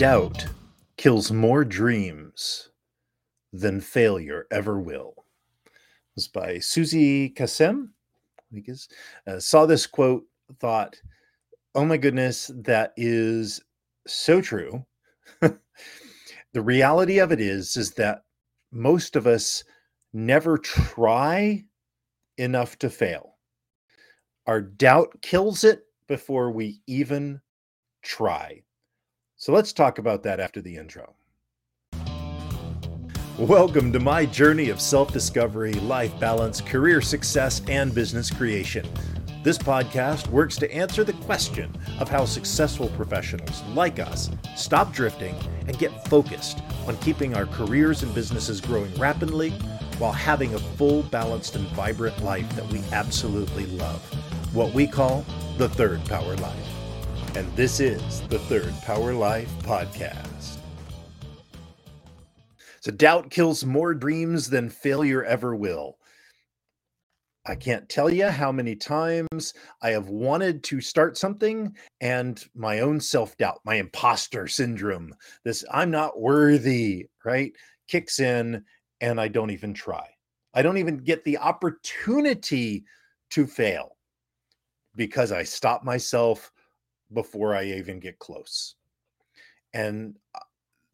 Doubt kills more dreams than failure ever will. Was by Suzy Kassem. I think is uh, saw this quote, thought, "Oh my goodness, that is so true." the reality of it is, is that most of us never try enough to fail. Our doubt kills it before we even try. So let's talk about that after the intro. Welcome to my journey of self discovery, life balance, career success, and business creation. This podcast works to answer the question of how successful professionals like us stop drifting and get focused on keeping our careers and businesses growing rapidly while having a full, balanced, and vibrant life that we absolutely love. What we call the Third Power Life. And this is the Third Power Life Podcast. So, doubt kills more dreams than failure ever will. I can't tell you how many times I have wanted to start something and my own self doubt, my imposter syndrome, this I'm not worthy, right, kicks in and I don't even try. I don't even get the opportunity to fail because I stop myself before I even get close. And uh,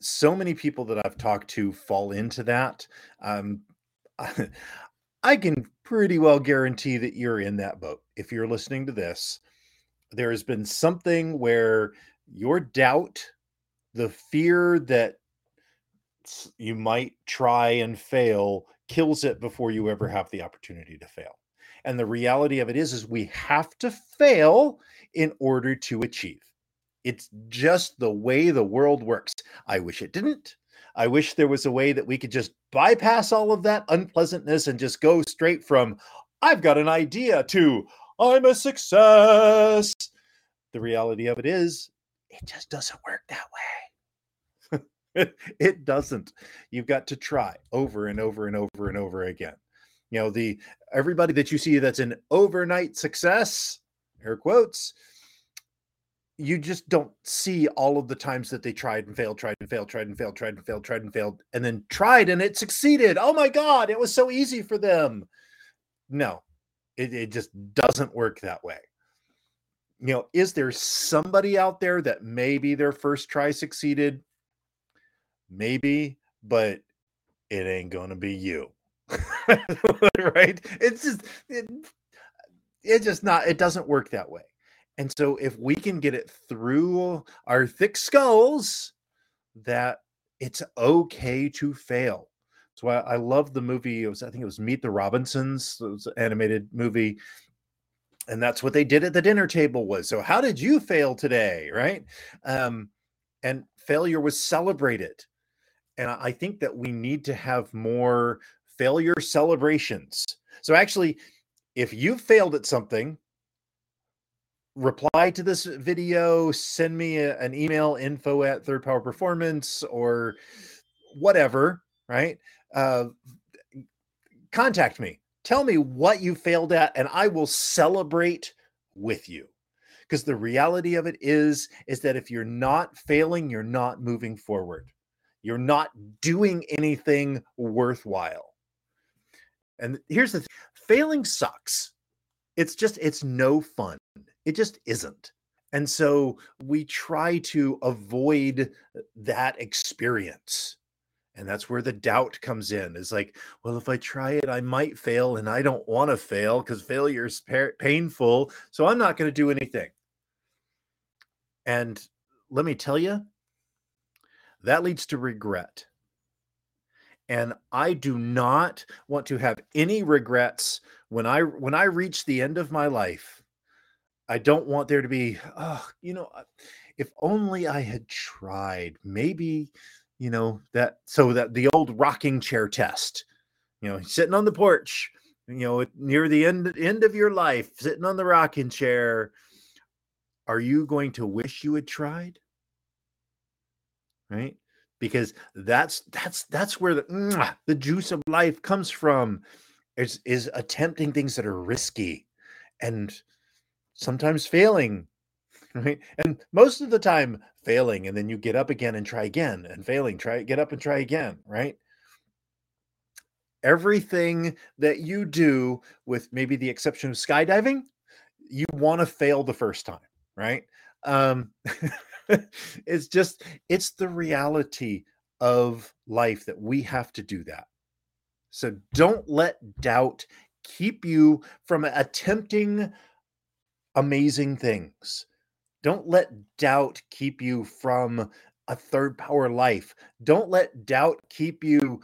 so many people that I've talked to fall into that. Um, I can pretty well guarantee that you're in that boat. If you're listening to this, there has been something where your doubt, the fear that you might try and fail, kills it before you ever have the opportunity to fail. And the reality of it is, is we have to fail in order to achieve. It's just the way the world works. I wish it didn't. I wish there was a way that we could just bypass all of that unpleasantness and just go straight from, I've got an idea to, I'm a success. The reality of it is, it just doesn't work that way. it, doesn't. You've got to try over and over and over and over again. You know, the everybody that you see that's an overnight success, air quotes, you just don't see all of the times that they tried and failed, tried and failed, tried and failed, tried and failed, tried and failed, and then tried and it succeeded. Oh my God, it was so easy for them. No, it, it just doesn't work that way. You know, is there somebody out there that maybe their first try succeeded? Maybe, but it ain't going to be you. right? It's just, it, it's just not, it doesn't work that way. And so if we can get it through our thick skulls that it's okay to fail. So I, I love the movie. It was, I think it was Meet the Robinsons, it was an animated movie. And that's what they did at the dinner table was. So how did you fail today? Right. Um, and failure was celebrated. And I think that we need to have more failure celebrations. So actually, if you've failed at something, reply to this video, send me a, an email info at third power performance or whatever, right? Uh, contact me. Tell me what you failed at, and I will celebrate with you. Because the reality of it is, is that if you're not failing, you're not moving forward. You're not doing anything worthwhile. And here's the thing failing sucks. It's just, it's no fun. It just isn't. And so we try to avoid that experience. And that's where the doubt comes in. Is like, well, if I try it, I might fail, and I don't want to fail because failure is painful. So I'm not going to do anything. And let me tell you, that leads to regret. And I do not want to have any regrets when I when I reach the end of my life I don't want there to be, oh, you know, if only I had tried, maybe, you know, that so that the old rocking chair test, you know, sitting on the porch, you know, near the end end of your life, sitting on the rocking chair, are you going to wish you had tried? Right? Because that's that's that's where the mm, the juice of life comes from is is attempting things that are risky and sometimes failing, right? And most of the time failing, and then you get up again and try again, and failing, try get up and try again, right? Everything that you do, with maybe the exception of skydiving, you want to fail the first time, right? Um, it's just it's the reality of life that we have to do that. So don't let doubt keep you from attempting amazing things. Don't let doubt keep you from a third power life. Don't let doubt keep you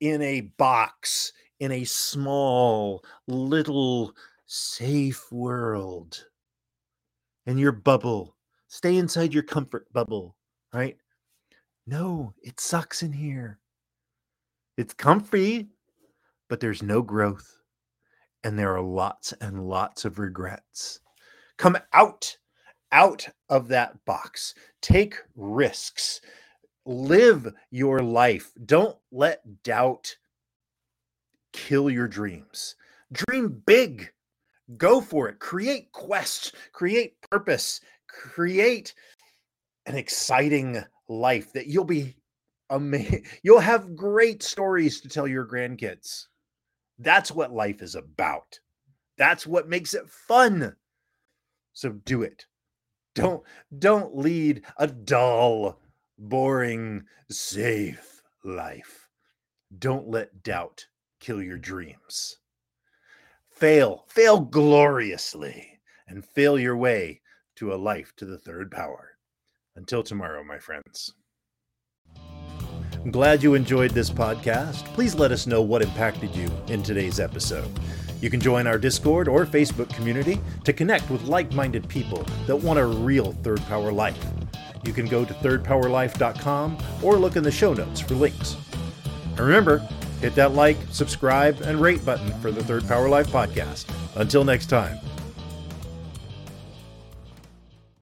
in a box, in a small, little, safe world, in your bubble. Stay inside your comfort bubble, right? No, it sucks in here. It's comfy, but there's no growth. And there are lots and lots of regrets. Come out, out of that box. Take risks. Live your life. Don't let doubt kill your dreams. Dream big. Go for it. Create quests, create purpose, create an exciting life that you'll be amazing. You'll have great stories to tell your grandkids. That's what life is about. That's what makes it fun. So do it. Don't don't lead a dull, boring, safe life. Don't let doubt kill your dreams. Fail, fail gloriously, and fail your way to a life to the third power. Until tomorrow, my friends. I'm glad you enjoyed this podcast. Please let us know what impacted you in today's episode. You can join our Discord or Facebook community to connect with like minded people that want a real third power life. You can go to thirdpowerlife.com or look in the show notes for links. And remember, hit that like, subscribe, and rate button for the Third Power Life podcast. Until next time.